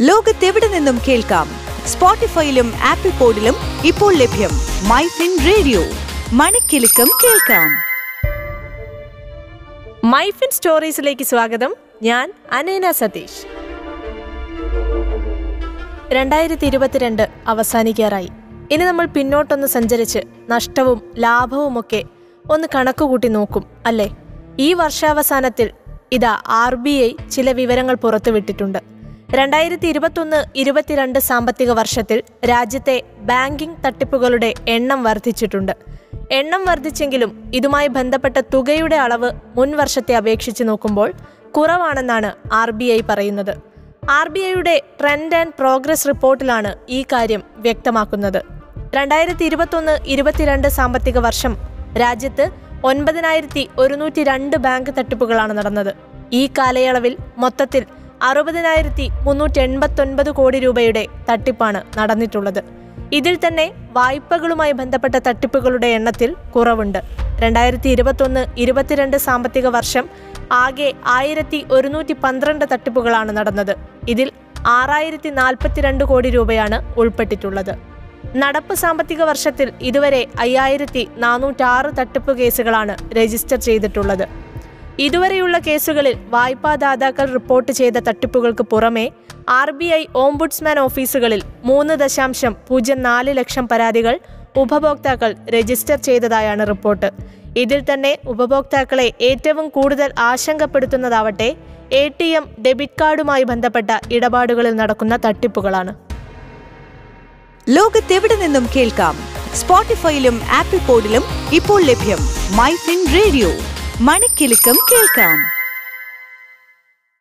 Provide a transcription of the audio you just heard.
ലോകത്തെവിടെ നിന്നും കേൾക്കാം? സ്പോട്ടിഫൈയിലും ആപ്പിൾ പോഡിലും ഇപ്പോൾ ലഭ്യം മൈ ഫിൻ റേഡിയോ. മണിക്കെലക്കം കേൾക്കാം. മൈഫിൻ സ്റ്റോറീസിലേക്ക് സ്വാഗതം. ഞാൻ അനേന സതീഷ്. രണ്ടായിരത്തി ഇരുപത്തിരണ്ട് അവസാനിക്കാറായി. ഇനി നമ്മൾ പിന്നോട്ടൊന്ന് സഞ്ചരിച്ച് നഷ്ടവും ലാഭവുമൊക്കെ ഒന്ന് കണക്കുകൂട്ടി നോക്കും അല്ലേ? ഈ വർഷാവസാനത്തിൽ ഇതാ ആർ ബി ഐ ചില വിവരങ്ങൾ പുറത്തുവിട്ടിട്ടുണ്ട്. രണ്ടായിരത്തി ഇരുപത്തൊന്ന് ഇരുപത്തിരണ്ട് സാമ്പത്തിക വർഷത്തിൽ രാജ്യത്തെ ബാങ്കിംഗ് തട്ടിപ്പുകളുടെ എണ്ണം വർദ്ധിച്ചിട്ടുണ്ട്. എണ്ണം വർദ്ധിച്ചെങ്കിലും ഇതുമായി ബന്ധപ്പെട്ട തുകയുടെ അളവ് മുൻ വർഷത്തെ അപേക്ഷിച്ച് നോക്കുമ്പോൾ കുറവാണെന്നാണ് ആർ ബി ഐ പറയുന്നത്. ആർ ബി ഐയുടെ ട്രെൻഡ് ആൻഡ് പ്രോഗ്രസ് റിപ്പോർട്ടിലാണ് ഈ കാര്യം വ്യക്തമാക്കുന്നത്. രണ്ടായിരത്തി ഇരുപത്തൊന്ന് ഇരുപത്തിരണ്ട് സാമ്പത്തിക വർഷം രാജ്യത്ത് ഒൻപതിനായിരത്തി ഒരുന്നൂറ്റി രണ്ട് ബാങ്ക് തട്ടിപ്പുകളാണ് നടന്നത്. ഈ കാലയളവിൽ മൊത്തത്തിൽ അറുപതിനായിരത്തി മുന്നൂറ്റി എൺപത്തൊൻപത് കോടി രൂപയുടെ തട്ടിപ്പാണ് നടന്നിട്ടുള്ളത്. ഇതിൽ തന്നെ വായ്പകളുമായി ബന്ധപ്പെട്ട തട്ടിപ്പുകളുടെ എണ്ണത്തിൽ കുറവുണ്ട്. രണ്ടായിരത്തി ഇരുപത്തൊന്ന് ഇരുപത്തിരണ്ട് സാമ്പത്തിക വർഷം ആകെ ആയിരത്തി ഒരുന്നൂറ്റി പന്ത്രണ്ട് തട്ടിപ്പുകളാണ് നടന്നത്. ഇതിൽ ആറായിരത്തി നാൽപ്പത്തിരണ്ട് കോടി രൂപയാണ് ഉൾപ്പെട്ടിട്ടുള്ളത്. നടപ്പ് സാമ്പത്തിക വർഷത്തിൽ ഇതുവരെ അയ്യായിരത്തി നാനൂറ്റാറ് തട്ടിപ്പ് കേസുകളാണ് രജിസ്റ്റർ ചെയ്തിട്ടുള്ളത്. ഇതുവരെയുള്ള കേസുകളിൽ വായ്പാദാതാക്കൾ റിപ്പോർട്ട് ചെയ്ത തട്ടിപ്പുകൾക്ക് പുറമെ ആർ ബി ഐ ഓംബുഡ്സ്മാൻ ഓഫീസുകളിൽ മൂന്ന് ദശാംശം പൂജ്യം നാല് ലക്ഷം പരാതികൾ ഉപഭോക്താക്കൾ രജിസ്റ്റർ ചെയ്തതായാണ് റിപ്പോർട്ട്. ഇതിൽ തന്നെ ഉപഭോക്താക്കളെ ഏറ്റവും കൂടുതൽ ആശങ്കപ്പെടുത്തുന്നതാവട്ടെ എ ടി എം ഡെബിറ്റ് കാർഡുമായി ബന്ധപ്പെട്ട ഇടപാടുകളിൽ നടക്കുന്ന തട്ടിപ്പുകളാണ്. ലോകത്തെവിടെ നിന്നും കേൾക്കാം? സ്പോട്ടിഫൈയിലും ആപ്പിൾ പോഡിലും ഇപ്പോൾ ലഭ്യം മൈ ഫിൻ റേഡിയോ. മണിക്കെലക്കം കേൾക്കാം.